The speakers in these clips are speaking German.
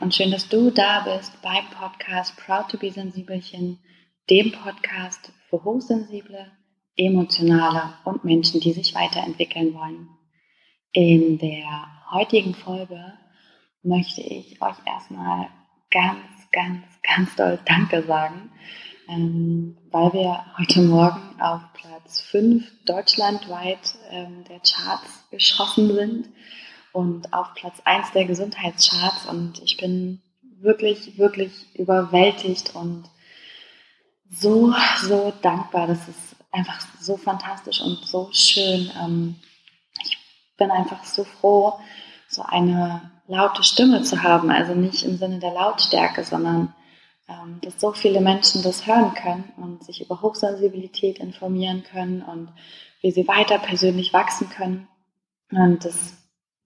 und schön, dass du da bist beim Podcast Proud to be Sensibelchen, dem Podcast für hochsensible, emotionale und Menschen, die sich weiterentwickeln wollen. In der heutigen Folge möchte ich euch erstmal ganz, ganz, ganz doll Danke sagen, ähm, weil wir heute Morgen auf Platz 5 deutschlandweit ähm, der Charts geschossen sind und auf Platz 1 der Gesundheitscharts und ich bin wirklich, wirklich überwältigt und so, so dankbar. Das ist einfach so fantastisch und so schön. Ähm, ich bin einfach so froh, so eine laute Stimme zu haben. Also nicht im Sinne der Lautstärke, sondern ähm, dass so viele Menschen das hören können und sich über Hochsensibilität informieren können und wie sie weiter persönlich wachsen können. Und das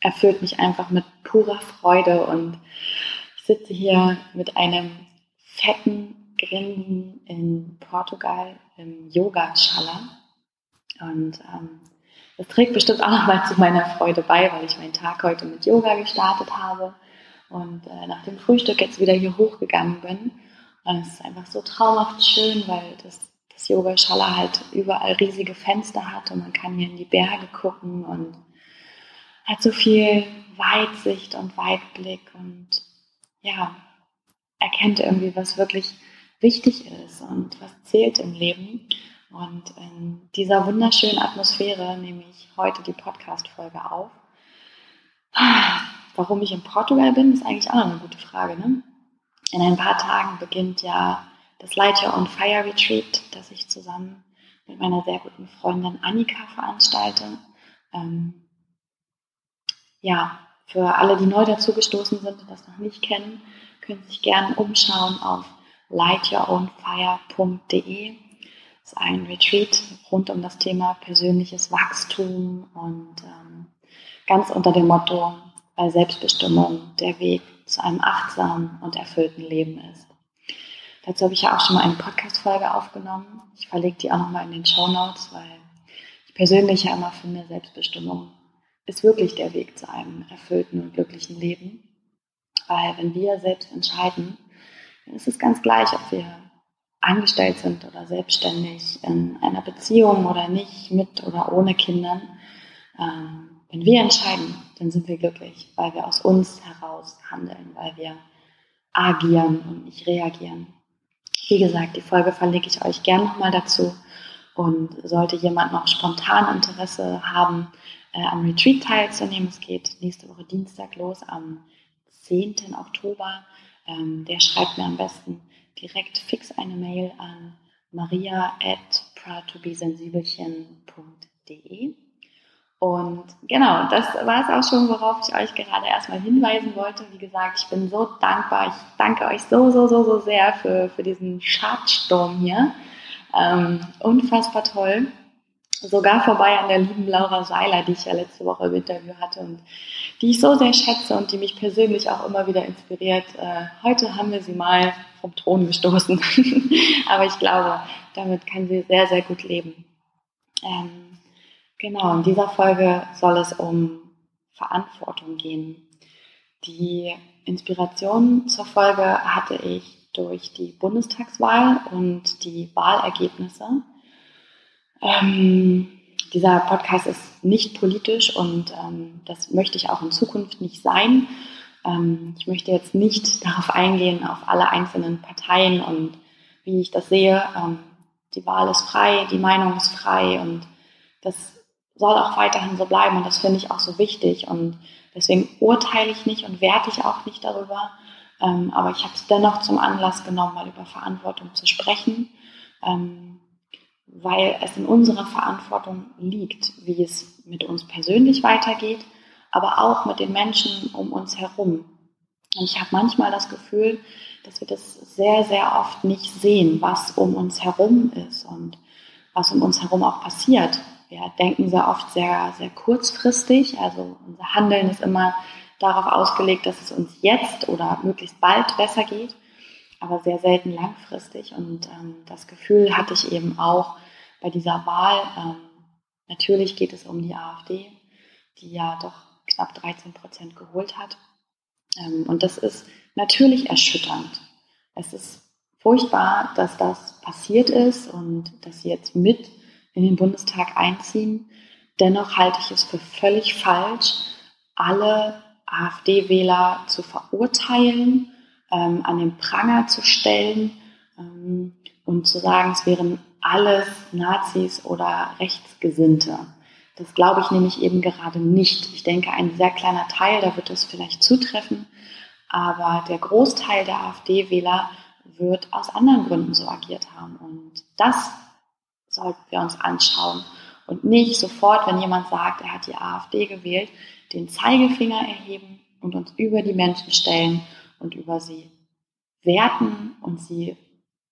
erfüllt mich einfach mit purer Freude und ich sitze hier mit einem fetten Grinsen in Portugal im Yoga-Schala und ähm, das trägt bestimmt auch nochmal zu meiner Freude bei, weil ich meinen Tag heute mit Yoga gestartet habe und äh, nach dem Frühstück jetzt wieder hier hochgegangen bin. Und es ist einfach so traumhaft schön, weil das, das Yoga-Schala halt überall riesige Fenster hat und man kann hier in die Berge gucken und hat so viel Weitsicht und Weitblick und ja, erkennt irgendwie, was wirklich wichtig ist und was zählt im Leben. Und in dieser wunderschönen Atmosphäre nehme ich heute die Podcast-Folge auf. Warum ich in Portugal bin, ist eigentlich auch noch eine gute Frage. Ne? In ein paar Tagen beginnt ja das Light Your Own Fire Retreat, das ich zusammen mit meiner sehr guten Freundin Annika veranstalte. Ähm, ja, für alle, die neu dazugestoßen sind und das noch nicht kennen, können sich gerne umschauen auf lightyourownfire.de. Das ist ein Retreat rund um das Thema persönliches Wachstum und ähm, ganz unter dem Motto, weil Selbstbestimmung der Weg zu einem achtsamen und erfüllten Leben ist. Dazu habe ich ja auch schon mal eine Podcast-Folge aufgenommen. Ich verlege die auch nochmal in den Show Notes, weil ich persönlich ja immer finde, Selbstbestimmung ist wirklich der Weg zu einem erfüllten und glücklichen Leben. Weil wenn wir selbst entscheiden, dann ist es ganz gleich, ob wir angestellt sind oder selbstständig, in einer Beziehung oder nicht, mit oder ohne Kindern. Ähm, wenn wir entscheiden, dann sind wir glücklich, weil wir aus uns heraus handeln, weil wir agieren und nicht reagieren. Wie gesagt, die Folge verlinke ich euch gerne nochmal dazu. Und sollte jemand noch spontan Interesse haben, äh, am Retreat teilzunehmen. Es geht nächste Woche Dienstag los, am 10. Oktober. Ähm, der schreibt mir am besten direkt fix eine Mail an maria at proudtobesensibelchen.de. Und genau, das war es auch schon, worauf ich euch gerade erstmal hinweisen wollte. Wie gesagt, ich bin so dankbar. Ich danke euch so, so, so, so sehr für, für diesen Chartsturm hier. Ähm, unfassbar toll sogar vorbei an der lieben Laura Seiler, die ich ja letzte Woche im Interview hatte und die ich so sehr schätze und die mich persönlich auch immer wieder inspiriert. Äh, heute haben wir sie mal vom Thron gestoßen, aber ich glaube, damit kann sie sehr, sehr gut leben. Ähm, genau, in dieser Folge soll es um Verantwortung gehen. Die Inspiration zur Folge hatte ich durch die Bundestagswahl und die Wahlergebnisse. Ähm, dieser Podcast ist nicht politisch und ähm, das möchte ich auch in Zukunft nicht sein. Ähm, ich möchte jetzt nicht darauf eingehen, auf alle einzelnen Parteien und wie ich das sehe. Ähm, die Wahl ist frei, die Meinung ist frei und das soll auch weiterhin so bleiben und das finde ich auch so wichtig und deswegen urteile ich nicht und werte ich auch nicht darüber. Ähm, aber ich habe es dennoch zum Anlass genommen, mal über Verantwortung zu sprechen. Ähm, weil es in unserer Verantwortung liegt, wie es mit uns persönlich weitergeht, aber auch mit den Menschen um uns herum. Und ich habe manchmal das Gefühl, dass wir das sehr, sehr oft nicht sehen, was um uns herum ist und was um uns herum auch passiert. Wir denken sehr oft sehr, sehr kurzfristig. Also unser Handeln ist immer darauf ausgelegt, dass es uns jetzt oder möglichst bald besser geht aber sehr selten langfristig. Und ähm, das Gefühl hatte ich eben auch bei dieser Wahl. Ähm, natürlich geht es um die AfD, die ja doch knapp 13 Prozent geholt hat. Ähm, und das ist natürlich erschütternd. Es ist furchtbar, dass das passiert ist und dass sie jetzt mit in den Bundestag einziehen. Dennoch halte ich es für völlig falsch, alle AfD-Wähler zu verurteilen, ähm, an den Pranger zu stellen ähm, und zu sagen, es wären alles Nazis oder Rechtsgesinnte. Das glaube ich nämlich eben gerade nicht. Ich denke, ein sehr kleiner Teil, da wird es vielleicht zutreffen, aber der Großteil der AfD-Wähler wird aus anderen Gründen so agiert haben. Und das sollten wir uns anschauen und nicht sofort, wenn jemand sagt, er hat die AfD gewählt, den Zeigefinger erheben und uns über die Menschen stellen und über sie werten und sie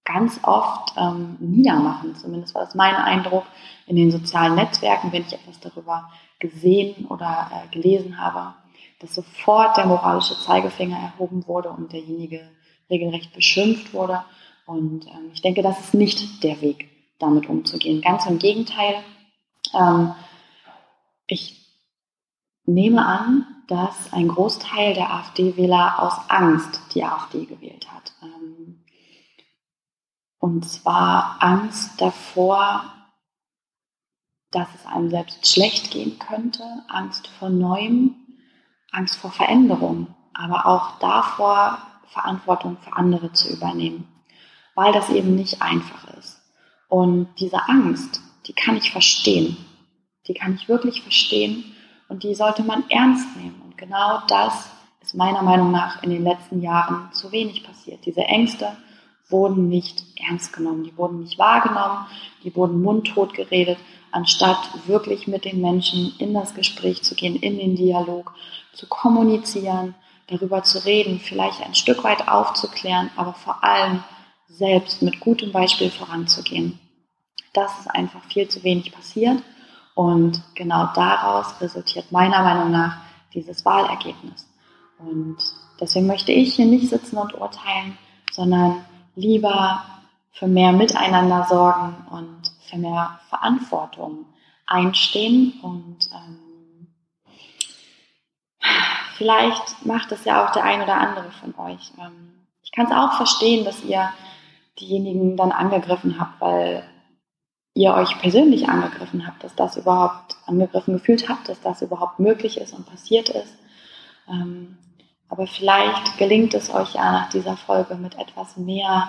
ganz oft ähm, niedermachen. Zumindest war das mein Eindruck in den sozialen Netzwerken, wenn ich etwas darüber gesehen oder äh, gelesen habe, dass sofort der moralische Zeigefinger erhoben wurde und derjenige regelrecht beschimpft wurde. Und ähm, ich denke, das ist nicht der Weg, damit umzugehen. Ganz im Gegenteil. Ähm, ich nehme an, dass ein Großteil der AfD-Wähler aus Angst die AfD gewählt hat. Ähm, und zwar Angst davor, dass es einem selbst schlecht gehen könnte, Angst vor Neuem, Angst vor Veränderung, aber auch davor, Verantwortung für andere zu übernehmen, weil das eben nicht einfach ist. Und diese Angst, die kann ich verstehen. Die kann ich wirklich verstehen und die sollte man ernst nehmen. Und genau das ist meiner Meinung nach in den letzten Jahren zu wenig passiert. Diese Ängste wurden nicht ernst genommen, die wurden nicht wahrgenommen, die wurden mundtot geredet, anstatt wirklich mit den Menschen in das Gespräch zu gehen, in den Dialog, zu kommunizieren, darüber zu reden, vielleicht ein Stück weit aufzuklären, aber vor allem selbst mit gutem Beispiel voranzugehen. Das ist einfach viel zu wenig passiert und genau daraus resultiert meiner Meinung nach dieses Wahlergebnis. Und deswegen möchte ich hier nicht sitzen und urteilen, sondern lieber für mehr Miteinander sorgen und für mehr Verantwortung einstehen und ähm, vielleicht macht es ja auch der ein oder andere von euch. Ähm, ich kann es auch verstehen, dass ihr diejenigen dann angegriffen habt, weil ihr euch persönlich angegriffen habt, dass das überhaupt angegriffen gefühlt habt, dass das überhaupt möglich ist und passiert ist. Ähm, aber vielleicht gelingt es euch ja nach dieser Folge mit etwas mehr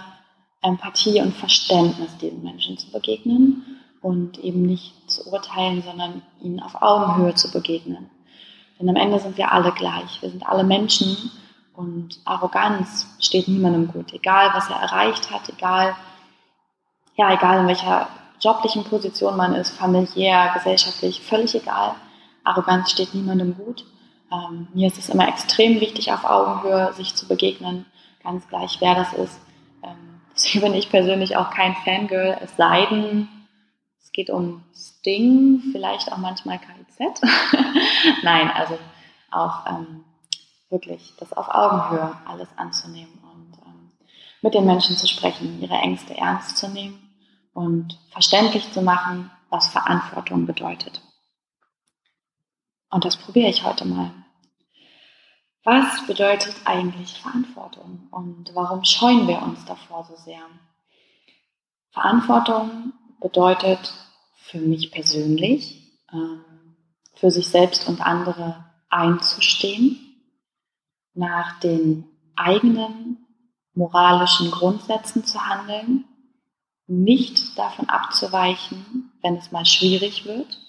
Empathie und Verständnis diesen Menschen zu begegnen und eben nicht zu urteilen, sondern ihnen auf Augenhöhe zu begegnen. Denn am Ende sind wir alle gleich. Wir sind alle Menschen und Arroganz steht niemandem gut. Egal, was er erreicht hat, egal, ja, egal in welcher joblichen Position man ist, familiär, gesellschaftlich, völlig egal. Arroganz steht niemandem gut. Ähm, mir ist es immer extrem wichtig, auf Augenhöhe sich zu begegnen, ganz gleich, wer das ist. Ähm, deswegen bin ich persönlich auch kein Fangirl, es sei denn, es geht um Sting, vielleicht auch manchmal KIZ. Nein, also auch ähm, wirklich das auf Augenhöhe alles anzunehmen und ähm, mit den Menschen zu sprechen, ihre Ängste ernst zu nehmen und verständlich zu machen, was Verantwortung bedeutet. Und das probiere ich heute mal. Was bedeutet eigentlich Verantwortung und warum scheuen wir uns davor so sehr? Verantwortung bedeutet für mich persönlich, ähm, für sich selbst und andere einzustehen, nach den eigenen moralischen Grundsätzen zu handeln nicht davon abzuweichen, wenn es mal schwierig wird.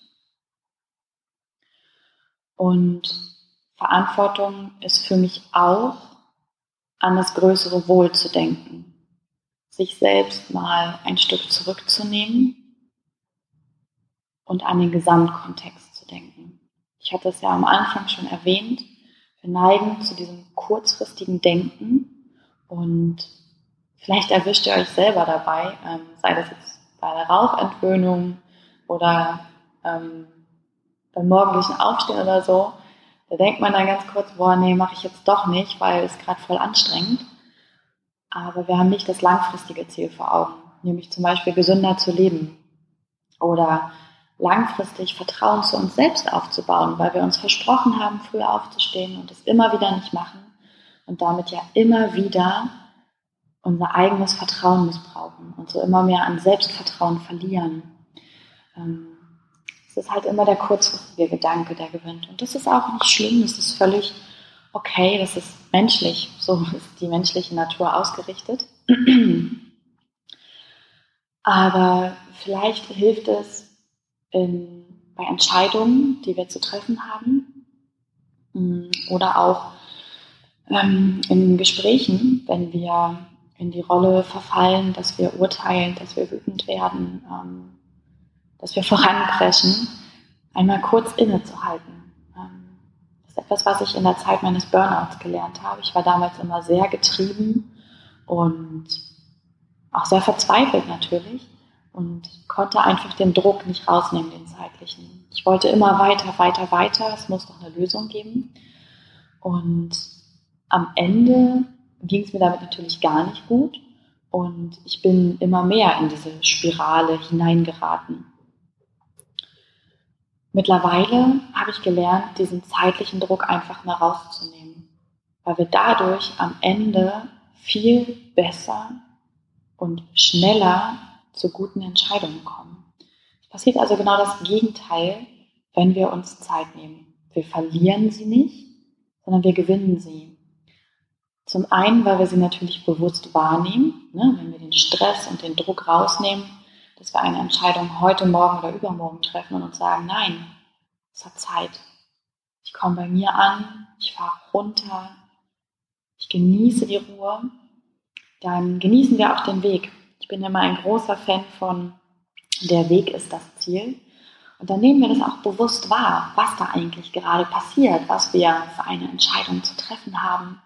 Und Verantwortung ist für mich auch, an das größere Wohl zu denken, sich selbst mal ein Stück zurückzunehmen und an den Gesamtkontext zu denken. Ich hatte es ja am Anfang schon erwähnt, wir neigen zu diesem kurzfristigen Denken und Vielleicht erwischt ihr euch selber dabei, ähm, sei das jetzt bei der Rauchentwöhnung oder ähm, beim morgendlichen Aufstehen oder so. Da denkt man dann ganz kurz, boah, nee, mache ich jetzt doch nicht, weil es gerade voll anstrengend. Aber wir haben nicht das langfristige Ziel vor Augen, nämlich zum Beispiel gesünder zu leben oder langfristig Vertrauen zu uns selbst aufzubauen, weil wir uns versprochen haben, früher aufzustehen und es immer wieder nicht machen und damit ja immer wieder unser eigenes Vertrauen missbrauchen und so immer mehr an Selbstvertrauen verlieren. Ähm, es ist halt immer der kurzfristige Gedanke, der gewinnt. Und das ist auch nicht schlimm, das ist völlig okay, das ist menschlich, so ist die menschliche Natur ausgerichtet. Aber vielleicht hilft es in, bei Entscheidungen, die wir zu treffen haben, mm, oder auch ähm, in Gesprächen, wenn wir in die Rolle verfallen, dass wir urteilen, dass wir wütend werden, ähm, dass wir voranpreschen, einmal kurz innezuhalten. Ähm, das ist etwas, was ich in der Zeit meines Burnouts gelernt habe. Ich war damals immer sehr getrieben und auch sehr verzweifelt natürlich und konnte einfach den Druck nicht rausnehmen, den zeitlichen. Ich wollte immer weiter, weiter, weiter. Es muss doch eine Lösung geben. Und am Ende ging es mir damit natürlich gar nicht gut und ich bin immer mehr in diese Spirale hineingeraten. Mittlerweile habe ich gelernt, diesen zeitlichen Druck einfach mal rauszunehmen, weil wir dadurch am Ende viel besser und schneller zu guten Entscheidungen kommen. Es passiert also genau das Gegenteil, wenn wir uns Zeit nehmen. Wir verlieren sie nicht, sondern wir gewinnen sie. Zum einen, weil wir sie natürlich bewusst wahrnehmen, ne, wenn wir den Stress und den Druck rausnehmen, dass wir eine Entscheidung heute, morgen oder übermorgen treffen und uns sagen, nein, es hat Zeit. Ich komme bei mir an, ich fahre runter, ich genieße die Ruhe, dann genießen wir auch den Weg. Ich bin immer ein großer Fan von, der Weg ist das Ziel. Und dann nehmen wir das auch bewusst wahr, was da eigentlich gerade passiert, was wir für eine Entscheidung zu treffen haben,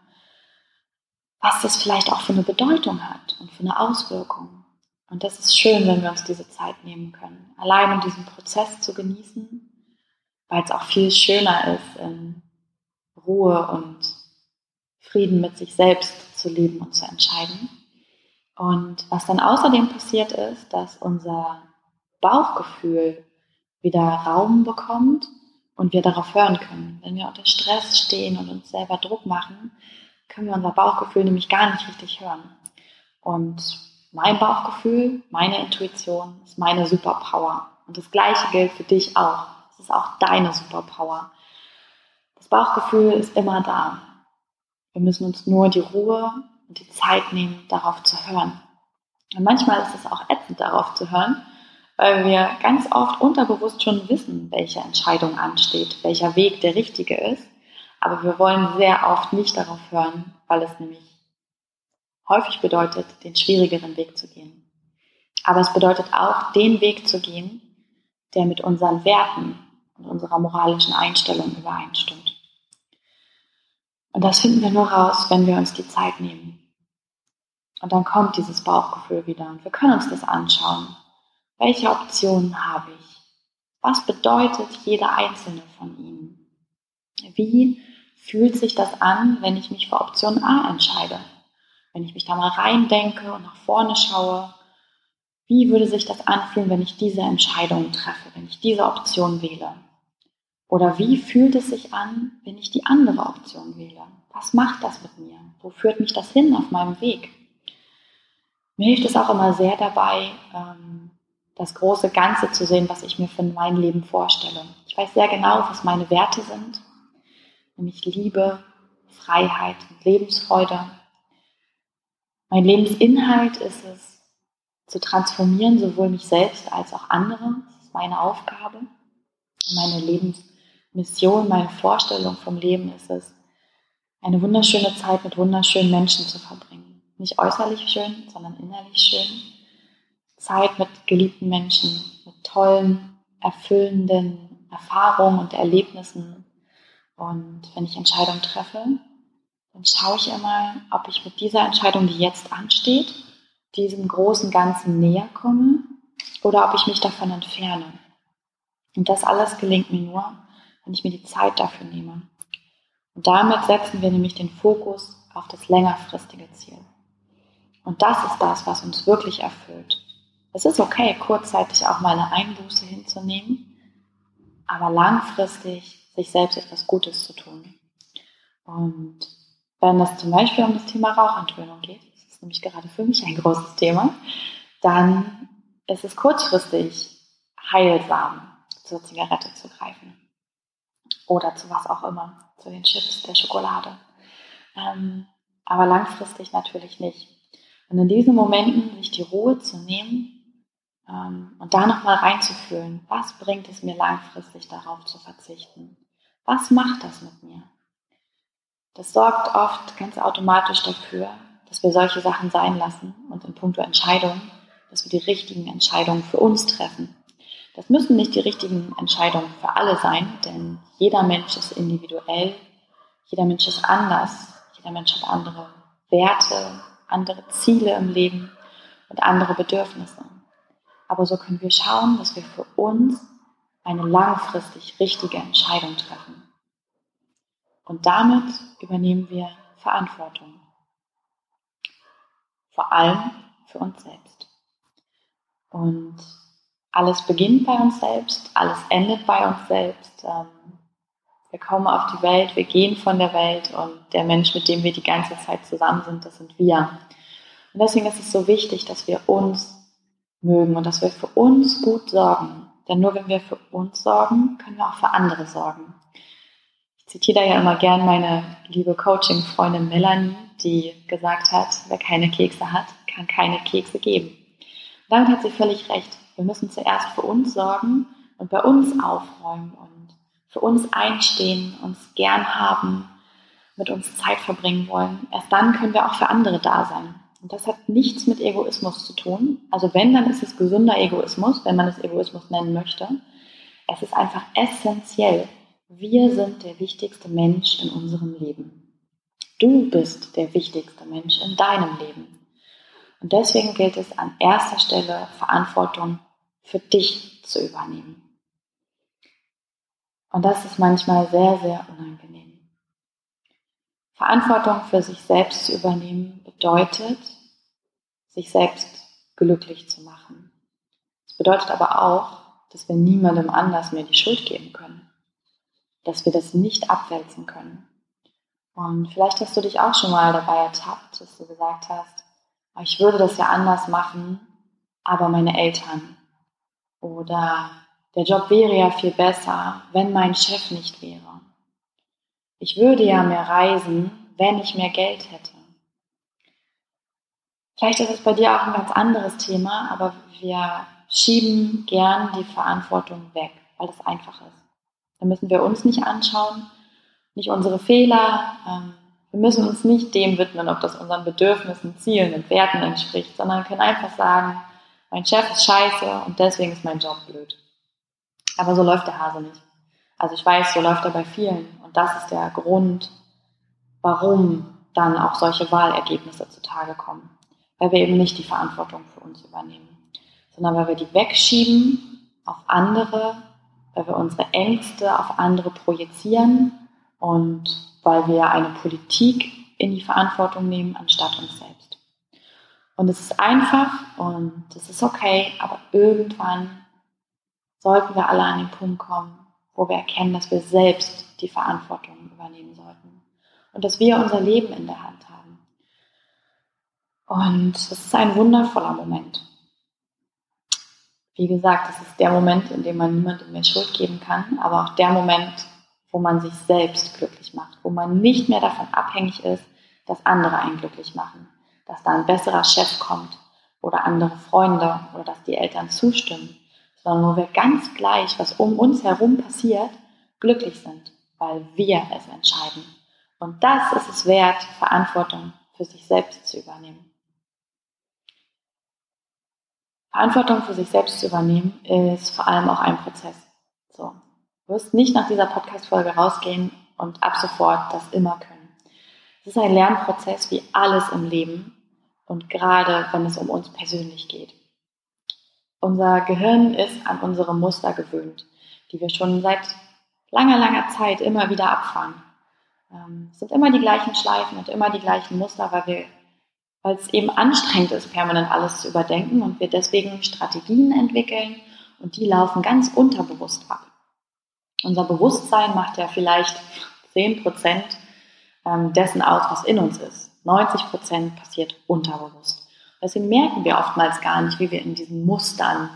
was das vielleicht auch für eine Bedeutung hat und für eine Auswirkung. Und das ist schön, wenn wir uns diese Zeit nehmen können, allein um diesen Prozess zu genießen, weil es auch viel schöner ist, in Ruhe und Frieden mit sich selbst zu leben und zu entscheiden. Und was dann außerdem passiert ist, dass unser Bauchgefühl wieder Raum bekommt und wir darauf hören können. Wenn wir unter Stress stehen und uns selber Druck machen, können wir unser Bauchgefühl nämlich gar nicht richtig hören. Und mein Bauchgefühl, meine Intuition ist meine Superpower. Und das Gleiche gilt für dich auch. Es ist auch deine Superpower. Das Bauchgefühl ist immer da. Wir müssen uns nur die Ruhe und die Zeit nehmen, darauf zu hören. Und manchmal ist es auch ätzend, darauf zu hören, weil wir ganz oft unterbewusst schon wissen, welche Entscheidung ansteht, welcher Weg der richtige ist. Aber wir wollen sehr oft nicht darauf hören, weil es nämlich häufig bedeutet, den schwierigeren Weg zu gehen. Aber es bedeutet auch, den Weg zu gehen, der mit unseren Werten und unserer moralischen Einstellung übereinstimmt. Und das finden wir nur raus, wenn wir uns die Zeit nehmen. Und dann kommt dieses Bauchgefühl wieder und wir können uns das anschauen. Welche Optionen habe ich? Was bedeutet jede einzelne von ihnen? Wie fühlt sich das an, wenn ich mich für Option A entscheide? Wenn ich mich da mal reindenke und nach vorne schaue, wie würde sich das anfühlen, wenn ich diese Entscheidung treffe, wenn ich diese Option wähle? Oder wie fühlt es sich an, wenn ich die andere Option wähle? Was macht das mit mir? Wo führt mich das hin auf meinem Weg? Mir hilft es auch immer sehr dabei, ähm, das große Ganze zu sehen, was ich mir für mein Leben vorstelle. Ich weiß sehr genau, was meine Werte sind, nämlich Liebe, Freiheit und Lebensfreude. Mein Lebensinhalt ist es, zu transformieren, sowohl mich selbst als auch andere. Das ist meine Aufgabe. Meine Lebensmission, meine Vorstellung vom Leben ist es, eine wunderschöne Zeit mit wunderschönen Menschen zu verbringen. Nicht äußerlich schön, sondern innerlich schön. Zeit mit geliebten Menschen, mit tollen, erfüllenden Erfahrungen und Erlebnissen. Und wenn ich Entscheidungen treffe, dann schaue ich immer, ob ich mit dieser Entscheidung, die jetzt ansteht, diesem großen Ganzen näher komme oder ob ich mich davon entferne. Und das alles gelingt mir nur, wenn ich mir die Zeit dafür nehme. Und damit setzen wir nämlich den Fokus auf das längerfristige Ziel. Und das ist das, was uns wirklich erfüllt. Es ist okay, kurzzeitig auch mal eine Einbuße hinzunehmen, aber langfristig sich selbst etwas Gutes zu tun. Und wenn es zum Beispiel um das Thema Rauchentwöhnung geht, das ist nämlich gerade für mich ein großes Thema, dann ist es kurzfristig heilsam, zur Zigarette zu greifen. Oder zu was auch immer, zu den Chips, der Schokolade. Ähm, aber langfristig natürlich nicht. Und in diesen Momenten sich die Ruhe zu nehmen ähm, und da nochmal reinzufühlen, was bringt es mir langfristig darauf zu verzichten? Was macht das mit mir? Das sorgt oft ganz automatisch dafür, dass wir solche Sachen sein lassen und in puncto Entscheidungen, dass wir die richtigen Entscheidungen für uns treffen. Das müssen nicht die richtigen Entscheidungen für alle sein, denn jeder Mensch ist individuell, jeder Mensch ist anders, jeder Mensch hat andere Werte, andere Ziele im Leben und andere Bedürfnisse. Aber so können wir schauen, dass wir für uns eine langfristig richtige Entscheidung treffen. Und damit übernehmen wir Verantwortung. Vor allem für uns selbst. Und alles beginnt bei uns selbst, alles endet bei uns selbst. Ähm, wir kommen auf die Welt, wir gehen von der Welt und der Mensch, mit dem wir die ganze Zeit zusammen sind, das sind wir. Und deswegen ist es so wichtig, dass wir uns mögen und dass wir für uns gut sorgen. Denn nur wenn wir für uns sorgen, können wir auch für andere sorgen. Ich zitiere da ja immer gern meine liebe Coaching-Freundin Melanie, die gesagt hat, wer keine Kekse hat, kann keine Kekse geben. Und damit hat sie völlig recht. Wir müssen zuerst für uns sorgen und bei uns aufräumen und für uns einstehen, uns gern haben, mit uns Zeit verbringen wollen. Erst dann können wir auch für andere da sein. Und das hat nichts mit Egoismus zu tun. Also wenn, dann ist es gesunder Egoismus, wenn man es Egoismus nennen möchte. Es ist einfach essentiell. Wir sind der wichtigste Mensch in unserem Leben. Du bist der wichtigste Mensch in deinem Leben. Und deswegen gilt es an erster Stelle, Verantwortung für dich zu übernehmen. Und das ist manchmal sehr, sehr unangenehm. Verantwortung für sich selbst zu übernehmen bedeutet, sich selbst glücklich zu machen. Es bedeutet aber auch, dass wir niemandem anders mehr die Schuld geben können. Dass wir das nicht abwälzen können. Und vielleicht hast du dich auch schon mal dabei ertappt, dass du gesagt hast, ah, ich würde das ja anders machen, aber meine Eltern oder der Job wäre ja viel besser, wenn mein Chef nicht wäre. Ich würde ja mehr reisen, wenn ich mehr Geld hätte. Vielleicht ist es bei dir auch ein ganz anderes Thema, aber wir schieben gern die Verantwortung weg, weil es einfach ist. Da müssen wir uns nicht anschauen, nicht unsere Fehler. Ähm, wir müssen uns nicht dem widmen, ob das unseren Bedürfnissen, Zielen und Werten entspricht, sondern können einfach sagen, mein Chef ist scheiße und deswegen ist mein Job blöd. Aber so läuft der Hase nicht. Also ich weiß, so läuft er bei vielen. Und das ist der Grund, warum dann auch solche Wahlergebnisse zutage kommen. Weil wir eben nicht die Verantwortung für uns übernehmen, sondern weil wir die wegschieben auf andere, weil wir unsere Ängste auf andere projizieren und weil wir eine Politik in die Verantwortung nehmen, anstatt uns selbst. Und es ist einfach und es ist okay, aber irgendwann sollten wir alle an den Punkt kommen, wo wir erkennen, dass wir selbst die Verantwortung übernehmen sollten und dass wir unser Leben in der Hand haben. Und es ist ein wundervoller Moment. Wie gesagt, es ist der Moment, in dem man niemandem mehr Schuld geben kann, aber auch der Moment, wo man sich selbst glücklich macht, wo man nicht mehr davon abhängig ist, dass andere einen glücklich machen dass da ein besserer Chef kommt oder andere Freunde oder dass die Eltern zustimmen, sondern nur wir ganz gleich, was um uns herum passiert, glücklich sind, weil wir es entscheiden. Und das ist es wert, Verantwortung für sich selbst zu übernehmen. Verantwortung für sich selbst zu übernehmen ist vor allem auch ein Prozess. So. Du wirst nicht nach dieser Podcast-Folge rausgehen und ab sofort das immer können. Es ist ein Lernprozess wie alles im Leben und gerade wenn es um uns persönlich geht. Unser Gehirn ist an unsere Muster gewöhnt, die wir schon seit langer, langer Zeit immer wieder abfahren. Ähm, es sind immer die gleichen Schleifen und immer die gleichen Muster, weil wir weil es eben anstrengend ist, permanent alles zu überdenken und wir deswegen Strategien entwickeln und die laufen ganz unterbewusst ab. Unser Bewusstsein macht ja vielleicht 10 Prozent ähm, dessen aus, was in uns ist. 90 Prozent passiert unterbewusst. Deswegen merken wir oftmals gar nicht, wie wir in diesen Mustern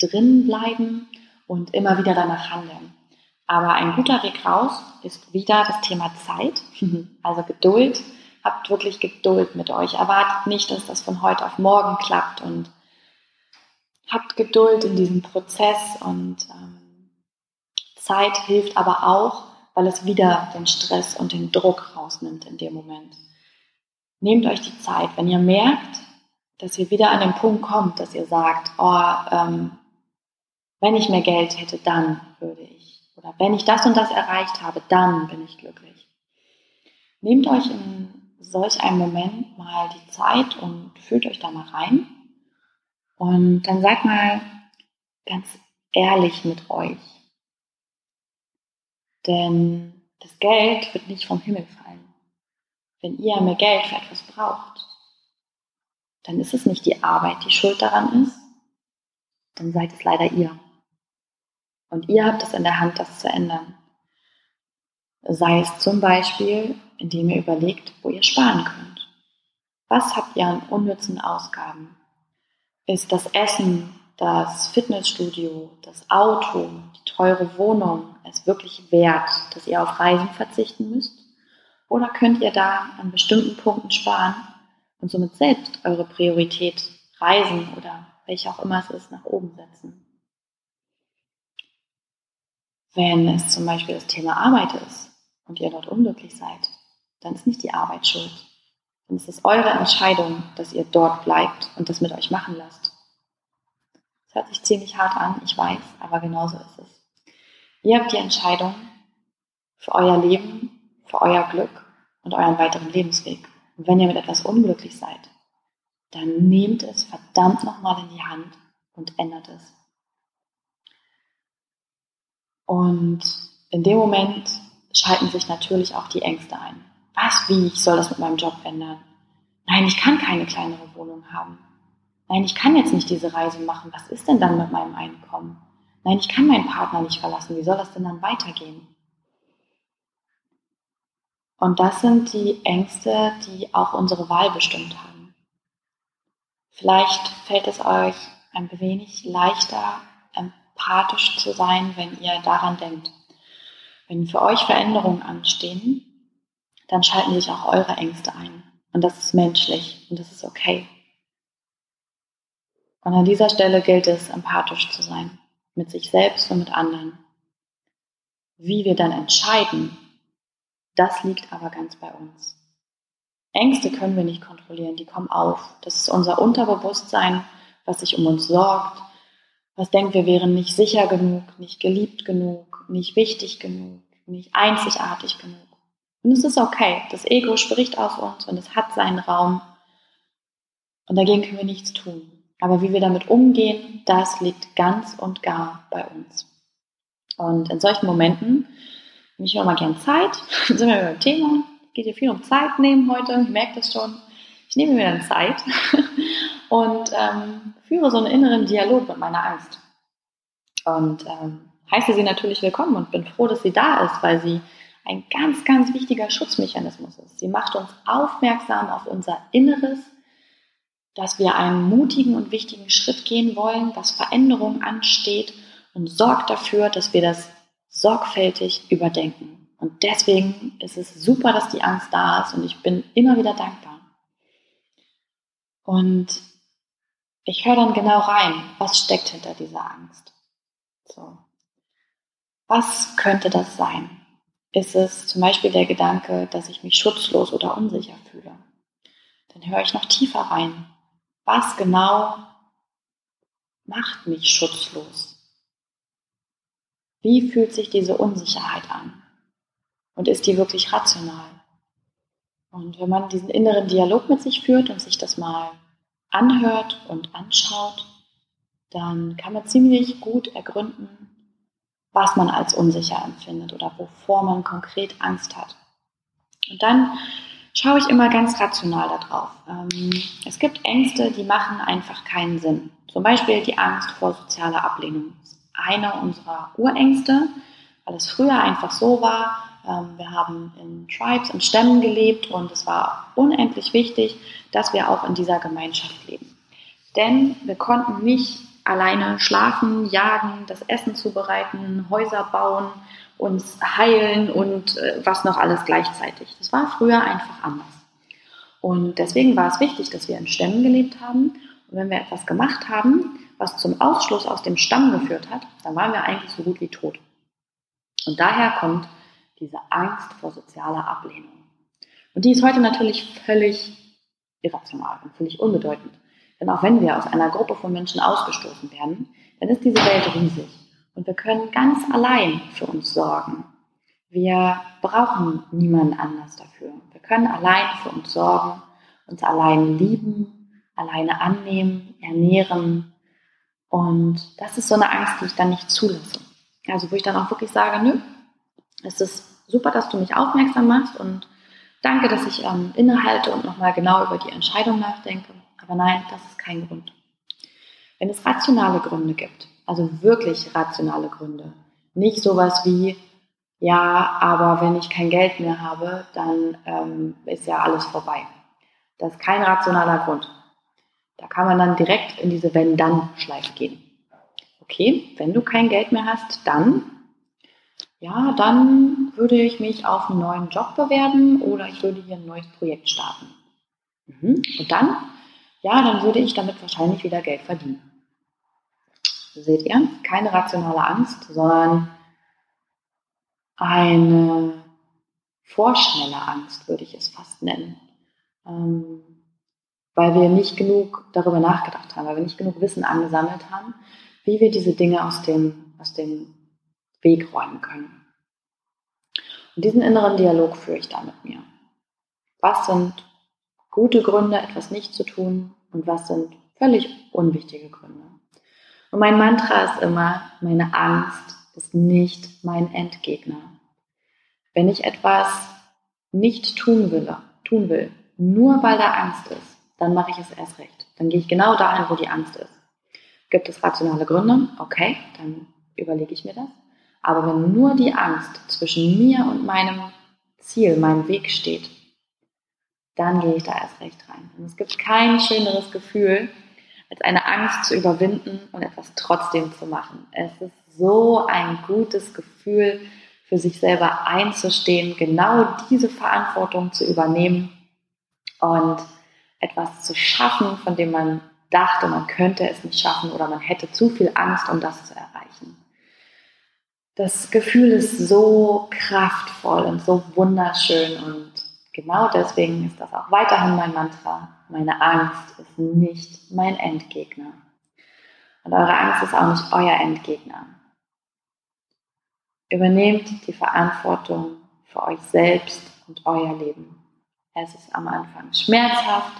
drin bleiben und immer wieder danach handeln. Aber ein guter Weg raus ist wieder das Thema Zeit, also Geduld. Habt wirklich Geduld mit euch. Erwartet nicht, dass das von heute auf morgen klappt und habt Geduld in diesem Prozess und ähm, Zeit hilft aber auch, weil es wieder den Stress und den Druck rausnimmt in dem Moment. Nehmt euch die Zeit, wenn ihr merkt, dass ihr wieder an den Punkt kommt, dass ihr sagt, oh, ähm, wenn ich mehr Geld hätte, dann würde ich. Oder wenn ich das und das erreicht habe, dann bin ich glücklich. Nehmt euch in solch einem Moment mal die Zeit und fühlt euch da mal rein. Und dann sagt mal ganz ehrlich mit euch. Denn das Geld wird nicht vom Himmel fallen. Wenn ihr mehr Geld für etwas braucht, dann ist es nicht die Arbeit, die schuld daran ist, dann seid es leider ihr. Und ihr habt es in der Hand, das zu ändern. Sei es zum Beispiel, indem ihr überlegt, wo ihr sparen könnt. Was habt ihr an unnützen Ausgaben? Ist das Essen, das Fitnessstudio, das Auto, die teure Wohnung es wirklich wert, dass ihr auf Reisen verzichten müsst? Oder könnt ihr da an bestimmten Punkten sparen und somit selbst eure Priorität Reisen oder welche auch immer es ist, nach oben setzen? Wenn es zum Beispiel das Thema Arbeit ist und ihr dort unglücklich seid, dann ist nicht die Arbeit schuld. Dann ist es eure Entscheidung, dass ihr dort bleibt und das mit euch machen lasst. Das hört sich ziemlich hart an, ich weiß, aber genauso ist es. Ihr habt die Entscheidung für euer Leben, für euer Glück und euren weiteren Lebensweg. Und wenn ihr mit etwas unglücklich seid, dann nehmt es verdammt nochmal in die Hand und ändert es. Und in dem Moment schalten sich natürlich auch die Ängste ein. Was, wie, ich soll das mit meinem Job ändern? Nein, ich kann keine kleinere Wohnung haben. Nein, ich kann jetzt nicht diese Reise machen. Was ist denn dann mit meinem Einkommen? Nein, ich kann meinen Partner nicht verlassen. Wie soll das denn dann weitergehen? Und das sind die Ängste, die auch unsere Wahl bestimmt haben. Vielleicht fällt es euch ein wenig leichter, empathisch zu sein, wenn ihr daran denkt. Wenn für euch Veränderungen anstehen, dann schalten sich auch eure Ängste ein. Und das ist menschlich und das ist okay. Und an dieser Stelle gilt es, empathisch zu sein, mit sich selbst und mit anderen. Wie wir dann entscheiden, das liegt aber ganz bei uns. Ängste können wir nicht kontrollieren, die kommen auf. Das ist unser Unterbewusstsein, was sich um uns sorgt, was denkt, wir wären nicht sicher genug, nicht geliebt genug, nicht wichtig genug, nicht einzigartig genug. Und es ist okay. Das Ego spricht aus uns und es hat seinen Raum. Und dagegen können wir nichts tun. Aber wie wir damit umgehen, das liegt ganz und gar bei uns. Und in solchen Momenten nehme ich auch mal gern Zeit. Sind wir beim Thema. Geht hier viel um Zeit nehmen heute. Ich merke das schon. Ich nehme mir dann Zeit und ähm, führe so einen inneren Dialog mit meiner Angst. Und ähm, heiße sie natürlich willkommen und bin froh, dass sie da ist, weil sie ein ganz, ganz wichtiger Schutzmechanismus ist. Sie macht uns aufmerksam auf unser Inneres, dass wir einen mutigen und wichtigen Schritt gehen wollen, dass Veränderung ansteht und sorgt dafür, dass wir das sorgfältig überdenken. Und deswegen ist es super, dass die Angst da ist und ich bin immer wieder dankbar. Und ich höre dann genau rein, was steckt hinter dieser Angst. So. Was könnte das sein? Ist es zum Beispiel der Gedanke, dass ich mich schutzlos oder unsicher fühle? Dann höre ich noch tiefer rein. Was genau macht mich schutzlos? Wie fühlt sich diese Unsicherheit an? Und ist die wirklich rational? Und wenn man diesen inneren Dialog mit sich führt und sich das mal anhört und anschaut, dann kann man ziemlich gut ergründen, was man als unsicher empfindet oder wovor man konkret Angst hat. Und dann schaue ich immer ganz rational darauf. Ähm, es gibt Ängste, die machen einfach keinen Sinn. Zum Beispiel die Angst vor sozialer Ablehnung. Das ist eine unserer Urängste, weil es früher einfach so war, Ähm, wir haben in Tribes, in Stämmen gelebt und es war unendlich wichtig, dass wir auch in dieser Gemeinschaft leben. Denn wir konnten nicht alleine schlafen, jagen, das Essen zubereiten, Häuser bauen, uns heilen und äh, was noch alles gleichzeitig. Das war früher einfach anders. Und deswegen war es wichtig, dass wir in Stämmen gelebt haben. Und wenn wir etwas gemacht haben, was zum Ausschluss aus dem Stamm geführt hat, dann waren wir eigentlich so gut wie tot. Und daher kommt diese Angst vor sozialer Ablehnung. Und die ist heute natürlich völlig irrational und völlig unbedeutend. Denn auch wenn wir aus einer Gruppe von Menschen ausgestoßen werden, dann ist diese Welt riesig. Und wir können ganz allein für uns sorgen. Wir brauchen niemanden anders dafür. Wir können allein für uns sorgen, uns allein lieben, alleine annehmen, ernähren. Und das ist so eine Angst, die ich dann nicht zulasse. Also wo ich dann auch wirklich sage, nö, es ist super, dass du mich aufmerksam machst und danke, dass ich ähm, innehalte und nochmal genau über die Entscheidung nachdenke. Aber nein, das ist kein Grund. Wenn es rationale Gründe gibt, also wirklich rationale Gründe, nicht sowas wie, ja, aber wenn ich kein Geld mehr habe, dann ähm, ist ja alles vorbei. Das ist kein rationaler Grund. Da kann man dann direkt in diese Wenn-Dann-Schleife gehen. Okay, wenn du kein Geld mehr hast, dann ja, dann würde ich mich auf einen neuen Job bewerben oder ich würde hier ein neues Projekt starten. Mhm. Und dann, ja, dann würde ich damit wahrscheinlich wieder Geld verdienen. Seht ihr? Keine rationale Angst, sondern eine vorschnelle Angst, würde ich es fast nennen. Ähm, weil wir nicht genug darüber nachgedacht haben, weil wir nicht genug Wissen angesammelt haben, wie wir diese Dinge aus dem, aus dem Weg räumen können. Und diesen inneren Dialog führe ich da mit mir. Was sind gute Gründe, etwas nicht zu tun und was sind völlig unwichtige Gründe? Und mein Mantra ist immer, meine Angst ist nicht mein Endgegner. Wenn ich etwas nicht tun will, tun will, nur weil da Angst ist, dann mache ich es erst recht. Dann gehe ich genau dahin, wo die Angst ist. Gibt es rationale Gründe? Okay, dann überlege ich mir das. Aber wenn nur die Angst zwischen mir und meinem Ziel, meinem Weg steht, dann gehe ich da erst recht rein. Und es gibt kein schöneres Gefühl, als eine Angst zu überwinden und etwas trotzdem zu machen. Es ist so ein gutes Gefühl, für sich selber einzustehen, genau diese Verantwortung zu übernehmen und etwas zu schaffen, von dem man dachte, man könnte es nicht schaffen oder man hätte zu viel Angst, um das zu erreichen. Das Gefühl ist so kraftvoll und so wunderschön und genau deswegen ist das auch weiterhin mein Mantra. Meine Angst ist nicht mein Endgegner. Und eure Angst ist auch nicht euer Endgegner. Übernehmt die Verantwortung für euch selbst und euer Leben. Es ist am Anfang schmerzhaft,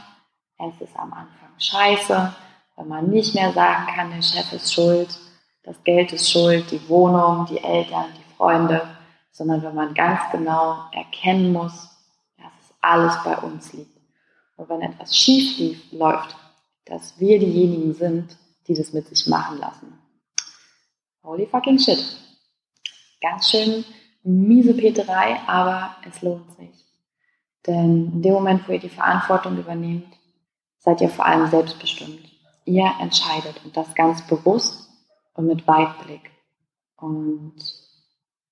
es ist am Anfang scheiße, wenn man nicht mehr sagen kann, der Chef ist schuld, das Geld ist schuld, die Wohnung, die Eltern, die Freunde, sondern wenn man ganz genau erkennen muss, alles bei uns liegt. Und wenn etwas schief lief, läuft, dass wir diejenigen sind, die das mit sich machen lassen. Holy fucking shit. Ganz schön miese Peterei, aber es lohnt sich. Denn in dem Moment, wo ihr die Verantwortung übernehmt, seid ihr vor allem selbstbestimmt. Ihr entscheidet und das ganz bewusst und mit Weitblick. Und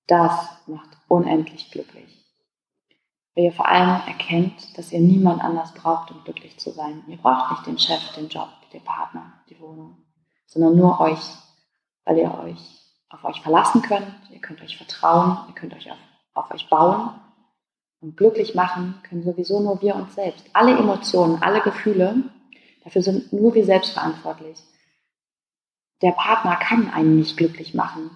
das macht unendlich glücklich. Weil ihr vor allem erkennt, dass ihr niemand anders braucht, um glücklich zu sein. Ihr braucht nicht den Chef, den Job, den Partner, die Wohnung, sondern nur euch, weil ihr euch auf euch verlassen könnt, ihr könnt euch vertrauen, ihr könnt euch auf, auf euch bauen. Und glücklich machen können sowieso nur wir uns selbst. Alle Emotionen, alle Gefühle, dafür sind nur wir selbst verantwortlich der Partner kann einen nicht glücklich machen.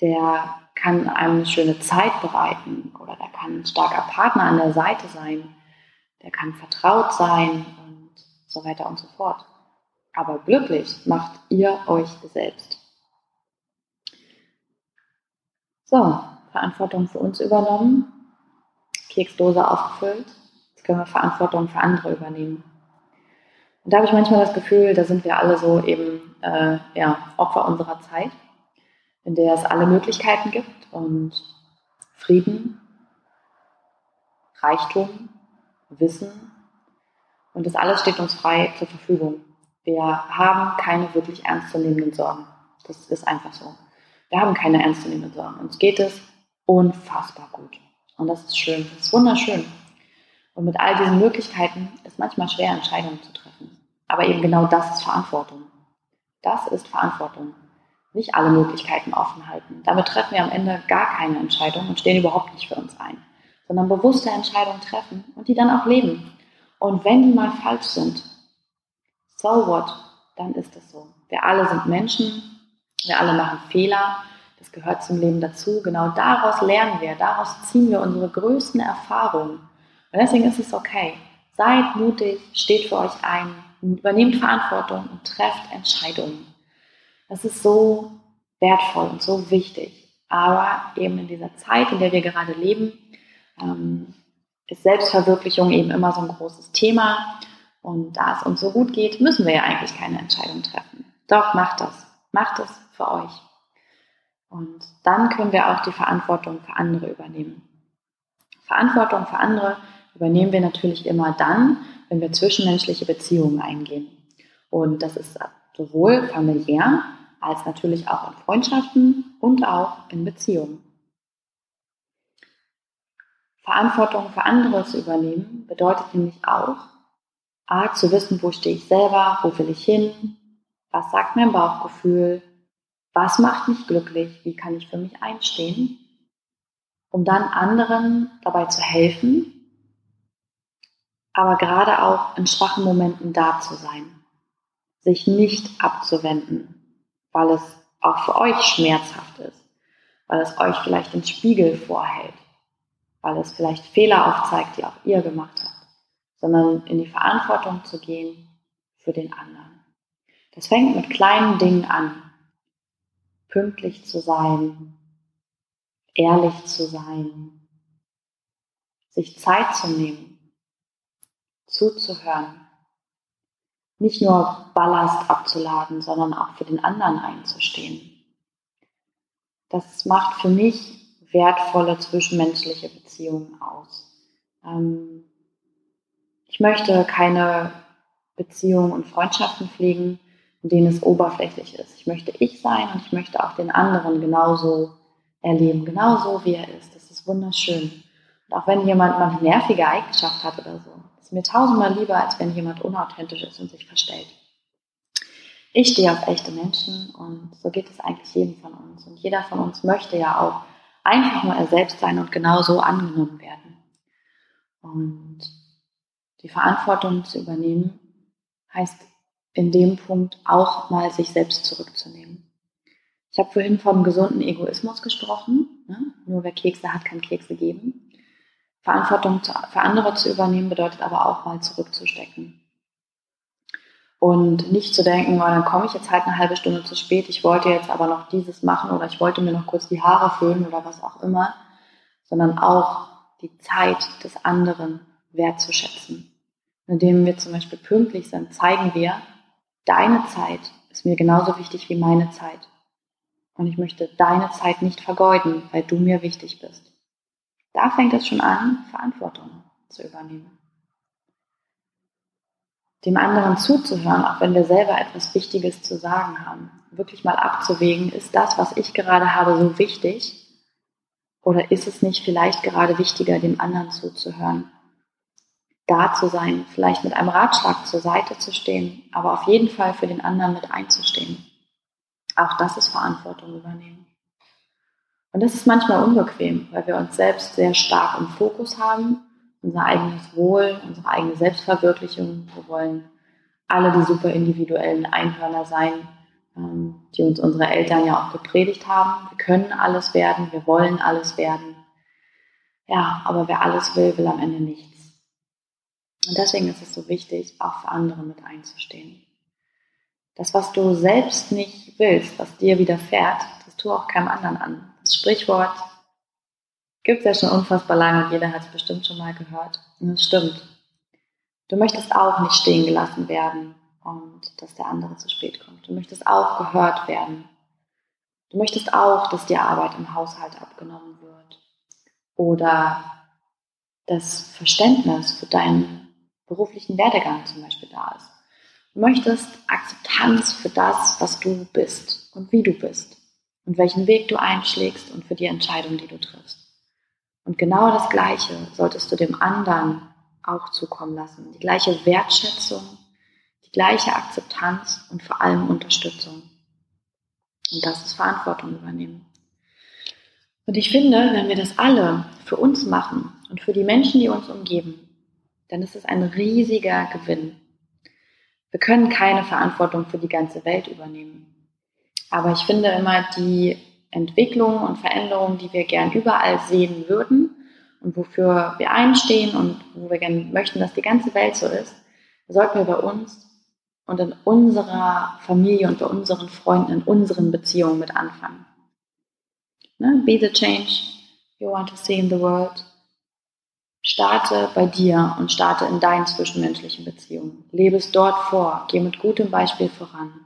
Der kann einem eine schöne Zeit bereiten oder der kann ein starker Partner an der Seite sein. Der kann vertraut sein und so weiter und so fort. Aber glücklich macht ihr euch selbst. So, Verantwortung für uns übernommen, Keksdose aufgefüllt. Jetzt können wir Verantwortung für andere übernehmen. Und da habe ich manchmal das Gefühl, da sind wir alle so eben äh, ja, Opfer unserer Zeit, in der es alle Möglichkeiten gibt und Frieden Reichtum, Wissen und das alles steht uns frei zur Verfügung. Wir haben keine wirklich ernstzunehmenden Sorgen. Das ist einfach so. Wir haben keine ernstzunehmenden Sorgen. Uns geht es unfassbar gut. Und das ist schön. Das ist wunderschön. Und mit all diesen Möglichkeiten ist manchmal schwer, Entscheidungen zu treffen. Aber eben genau das ist Verantwortung. Das ist Verantwortung. Nicht alle Möglichkeiten offen halten. Damit treffen wir am Ende gar keine Entscheidung und stehen überhaupt nicht für uns ein. Sondern bewusste Entscheidungen treffen und die dann auch leben. Und wenn die mal falsch sind, so what? Dann ist es so. Wir alle sind Menschen. Wir alle machen Fehler. Das gehört zum Leben dazu. Genau daraus lernen wir. Daraus ziehen wir unsere größten Erfahrungen. Und deswegen ist es okay. Seid mutig, steht für euch ein, übernehmt Verantwortung und trefft Entscheidungen. Das ist so wertvoll und so wichtig. Aber eben in dieser Zeit, in der wir gerade leben, ähm, ist Selbstverwirklichung eben immer so ein großes Thema. Und da es uns so gut geht, müssen wir ja eigentlich keine Entscheidung treffen. Doch macht das. Macht es für euch. Und dann können wir auch die Verantwortung für andere übernehmen. Verantwortung für andere übernehmen wir natürlich immer dann, wenn wir zwischenmenschliche Beziehungen eingehen. Und das ist sowohl familiär als natürlich auch in Freundschaften und auch in Beziehungen. Verantwortung für andere zu übernehmen bedeutet nämlich auch, A, zu wissen, wo stehe ich selber, wo will ich hin, was sagt mein Bauchgefühl, was macht mich glücklich, wie kann ich für mich einstehen, um dann anderen dabei zu helfen, aber gerade auch in schwachen Momenten da zu sein, sich nicht abzuwenden, weil es auch für euch schmerzhaft ist, weil es euch vielleicht den Spiegel vorhält, weil es vielleicht Fehler aufzeigt, die auch ihr gemacht habt, sondern in die Verantwortung zu gehen für den anderen. Das fängt mit kleinen Dingen an. Pünktlich zu sein, ehrlich zu sein, sich Zeit zu nehmen, zuzuhören. Nicht nur Ballast abzuladen, sondern auch für den anderen einzustehen. Das macht für mich wertvolle zwischenmenschliche Beziehungen aus. Ähm, ich möchte keine Beziehungen und Freundschaften pflegen, in denen es oberflächlich ist. Ich möchte ich sein und ich möchte auch den anderen genauso erleben, genauso wie er ist. Das ist wunderschön. Und auch wenn jemand mal eine nervige Eigenschaft hat oder so, ist mir tausendmal lieber, als wenn jemand unauthentisch ist und sich verstellt. Ich stehe auf echte Menschen und so geht es eigentlich jedem von uns. Und jeder von uns möchte ja auch einfach nur er selbst sein und genauso angenommen werden. Und die Verantwortung zu übernehmen, heißt in dem Punkt auch mal sich selbst zurückzunehmen. Ich habe vorhin vom gesunden Egoismus gesprochen. Ne? Nur wer Kekse hat, kann Kekse geben. Verantwortung für andere zu übernehmen bedeutet aber auch mal zurückzustecken. Und nicht zu denken, oh, dann komme ich jetzt halt eine halbe Stunde zu spät, ich wollte jetzt aber noch dieses machen oder ich wollte mir noch kurz die Haare föhnen oder was auch immer, sondern auch die Zeit des anderen wertzuschätzen. Indem wir zum Beispiel pünktlich sind, zeigen wir, deine Zeit ist mir genauso wichtig wie meine Zeit. Und ich möchte deine Zeit nicht vergeuden, weil du mir wichtig bist. Da fängt es schon an, Verantwortung zu übernehmen. Dem anderen zuzuhören, auch wenn wir selber etwas Wichtiges zu sagen haben. Wirklich mal abzuwägen, ist das, was ich gerade habe, so wichtig? Oder ist es nicht vielleicht gerade wichtiger, dem anderen zuzuhören? Da zu sein, vielleicht mit einem Ratschlag zur Seite zu stehen, aber auf jeden Fall für den anderen mit einzustehen. Auch das ist Verantwortung übernehmen. Und das ist manchmal unbequem, weil wir uns selbst sehr stark im Fokus haben, unser eigenes Wohl, unsere eigene Selbstverwirklichung. Wir wollen alle die super individuellen Einhörner sein, ähm, die uns unsere Eltern ja auch gepredigt haben. Wir können alles werden, wir wollen alles werden. Ja, aber wer alles will, will am Ende nichts. Und deswegen ist es so wichtig, auch für andere mit einzustehen. Das, was du selbst nicht willst, was dir widerfährt, das tu auch keinem anderen an. Das Sprichwort gibt es ja schon unfassbar lange und jeder hat es bestimmt schon mal gehört. Und es stimmt. Du möchtest auch nicht stehen gelassen werden und dass der andere zu spät kommt. Du möchtest auch gehört werden. Du möchtest auch, dass dir Arbeit im Haushalt abgenommen wird. Oder das Verständnis für deinen beruflichen Werdegang zum Beispiel da ist. Du möchtest Akzeptanz für das, was du bist und wie du bist und welchen Weg du einschlägst und für die Entscheidung, die du triffst. Und genau das Gleiche solltest du dem anderen auch zukommen lassen. Die gleiche Wertschätzung, die gleiche Akzeptanz und vor allem Unterstützung. Und das ist Verantwortung übernehmen. Und ich finde, wenn wir das alle für uns machen und für die Menschen, die uns umgeben, dann ist es ein riesiger Gewinn. Wir können keine Verantwortung für die ganze Welt übernehmen. Aber ich finde immer die Entwicklungen und Veränderungen, die wir gern überall sehen würden und wofür wir einstehen und wo wir gerne möchten, dass die ganze Welt so ist, sollten wir bei uns und in unserer Familie und bei unseren Freunden, in unseren Beziehungen mit anfangen. Ne? Be the change you want to see in the world. Starte bei dir und starte in deinen zwischenmenschlichen Beziehungen. Lebe es dort vor. Geh mit gutem Beispiel voran.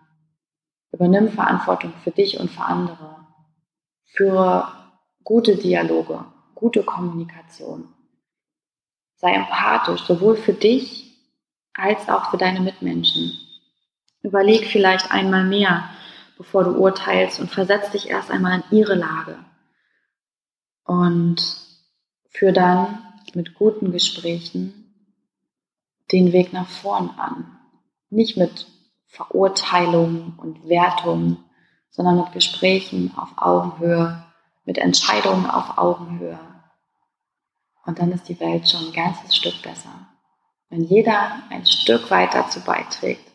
Übernimm Verantwortung für dich und für andere. Führe gute Dialoge, gute Kommunikation. Sei empathisch, sowohl für dich als auch für deine Mitmenschen. Überleg vielleicht einmal mehr, bevor du urteilst und versetz dich erst einmal in ihre Lage. Und führ dann mit guten Gesprächen den Weg nach vorn an. Nicht mit Verurteilung und Wertung, sondern mit Gesprächen auf Augenhöhe, mit Entscheidungen auf Augenhöhe. Und dann ist die Welt schon ein ganzes Stück besser. Wenn jeder ein Stück weit dazu beiträgt,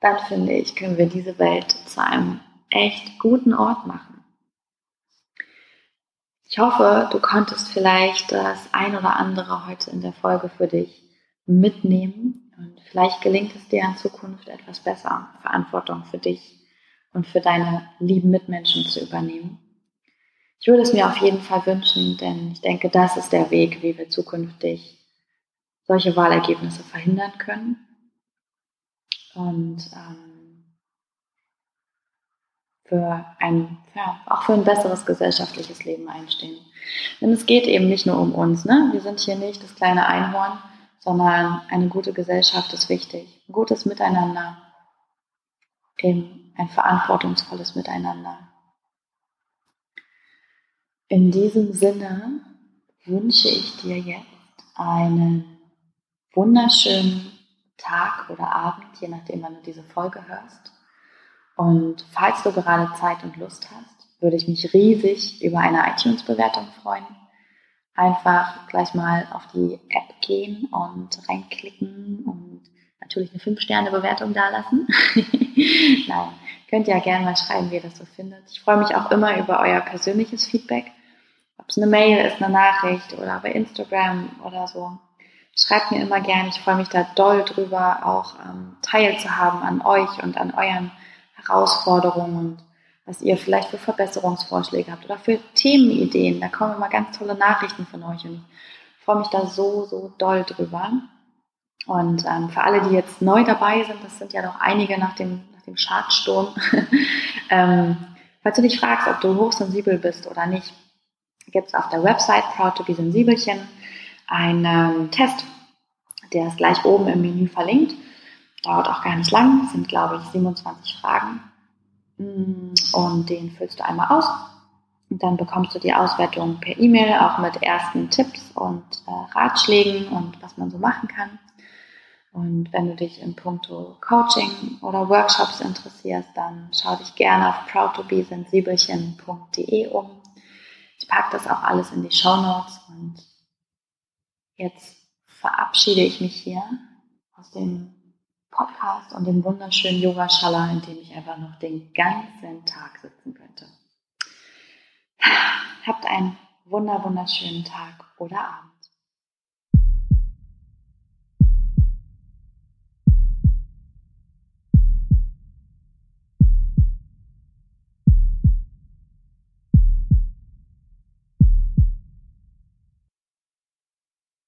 dann finde ich, können wir diese Welt zu einem echt guten Ort machen. Ich hoffe, du konntest vielleicht das ein oder andere heute in der Folge für dich mitnehmen vielleicht gelingt es dir in Zukunft etwas besser, Verantwortung für dich und für deine lieben Mitmenschen zu übernehmen. Ich würde es mir auf jeden Fall wünschen, denn ich denke, das ist der Weg, wie wir zukünftig solche Wahlergebnisse verhindern können und ähm, für ein, ja, auch für ein besseres gesellschaftliches Leben einstehen. Denn es geht eben nicht nur um uns. Ne? Wir sind hier nicht das kleine Einhorn, sondern eine gute Gesellschaft ist wichtig. Ein gutes Miteinander, eben ein verantwortungsvolles Miteinander. In diesem Sinne wünsche ich dir jetzt einen wunderschönen Tag oder Abend, je nachdem, wann du diese Folge hörst. Und falls du gerade Zeit und Lust hast, würde ich mich riesig über eine iTunes-Bewertung freuen. Einfach gleich mal auf die App gehen und reinklicken und natürlich eine 5-Sterne-Bewertung dalassen. Nein, könnt ihr ja gerne mal schreiben, wie ihr das so findet. Ich freue mich auch immer über euer persönliches Feedback. Ob es eine Mail ist, eine Nachricht oder bei Instagram oder so. Schreibt mir immer gerne. Ich freue mich da doll drüber, auch ähm, teilzuhaben an euch und an euren Herausforderungen und was ihr vielleicht für Verbesserungsvorschläge habt oder für Themenideen. Da kommen immer ganz tolle Nachrichten von euch und ich freue mich da so, so doll drüber. Und ähm, für alle, die jetzt neu dabei sind, das sind ja noch einige nach dem, nach dem Chartsturm, ähm, falls du dich fragst, ob du hochsensibel bist oder nicht, gibt es auf der Website Proud to be Sensibelchen einen ähm, Test, der ist gleich oben im Menü verlinkt. Dauert auch gar nicht lang, sind glaube ich 27 Fragen. Mm, und den füllst du einmal aus. Und dann bekommst du die Auswertung per E-Mail, auch mit ersten Tipps und äh, Ratschlägen und was man so machen kann. Und wenn du dich in puncto Coaching oder Workshops interessierst, dann schau dich gerne auf proudtobesensibelchen.de um. Ich packe das auch alles in die Show Notes und jetzt verabschiede ich mich hier aus dem Podcast und dem wunderschönen Yoga Shala, in dem ich einfach noch den ganzen Tag sitzen könnte. Habt einen wunder wunderschönen Tag oder Abend.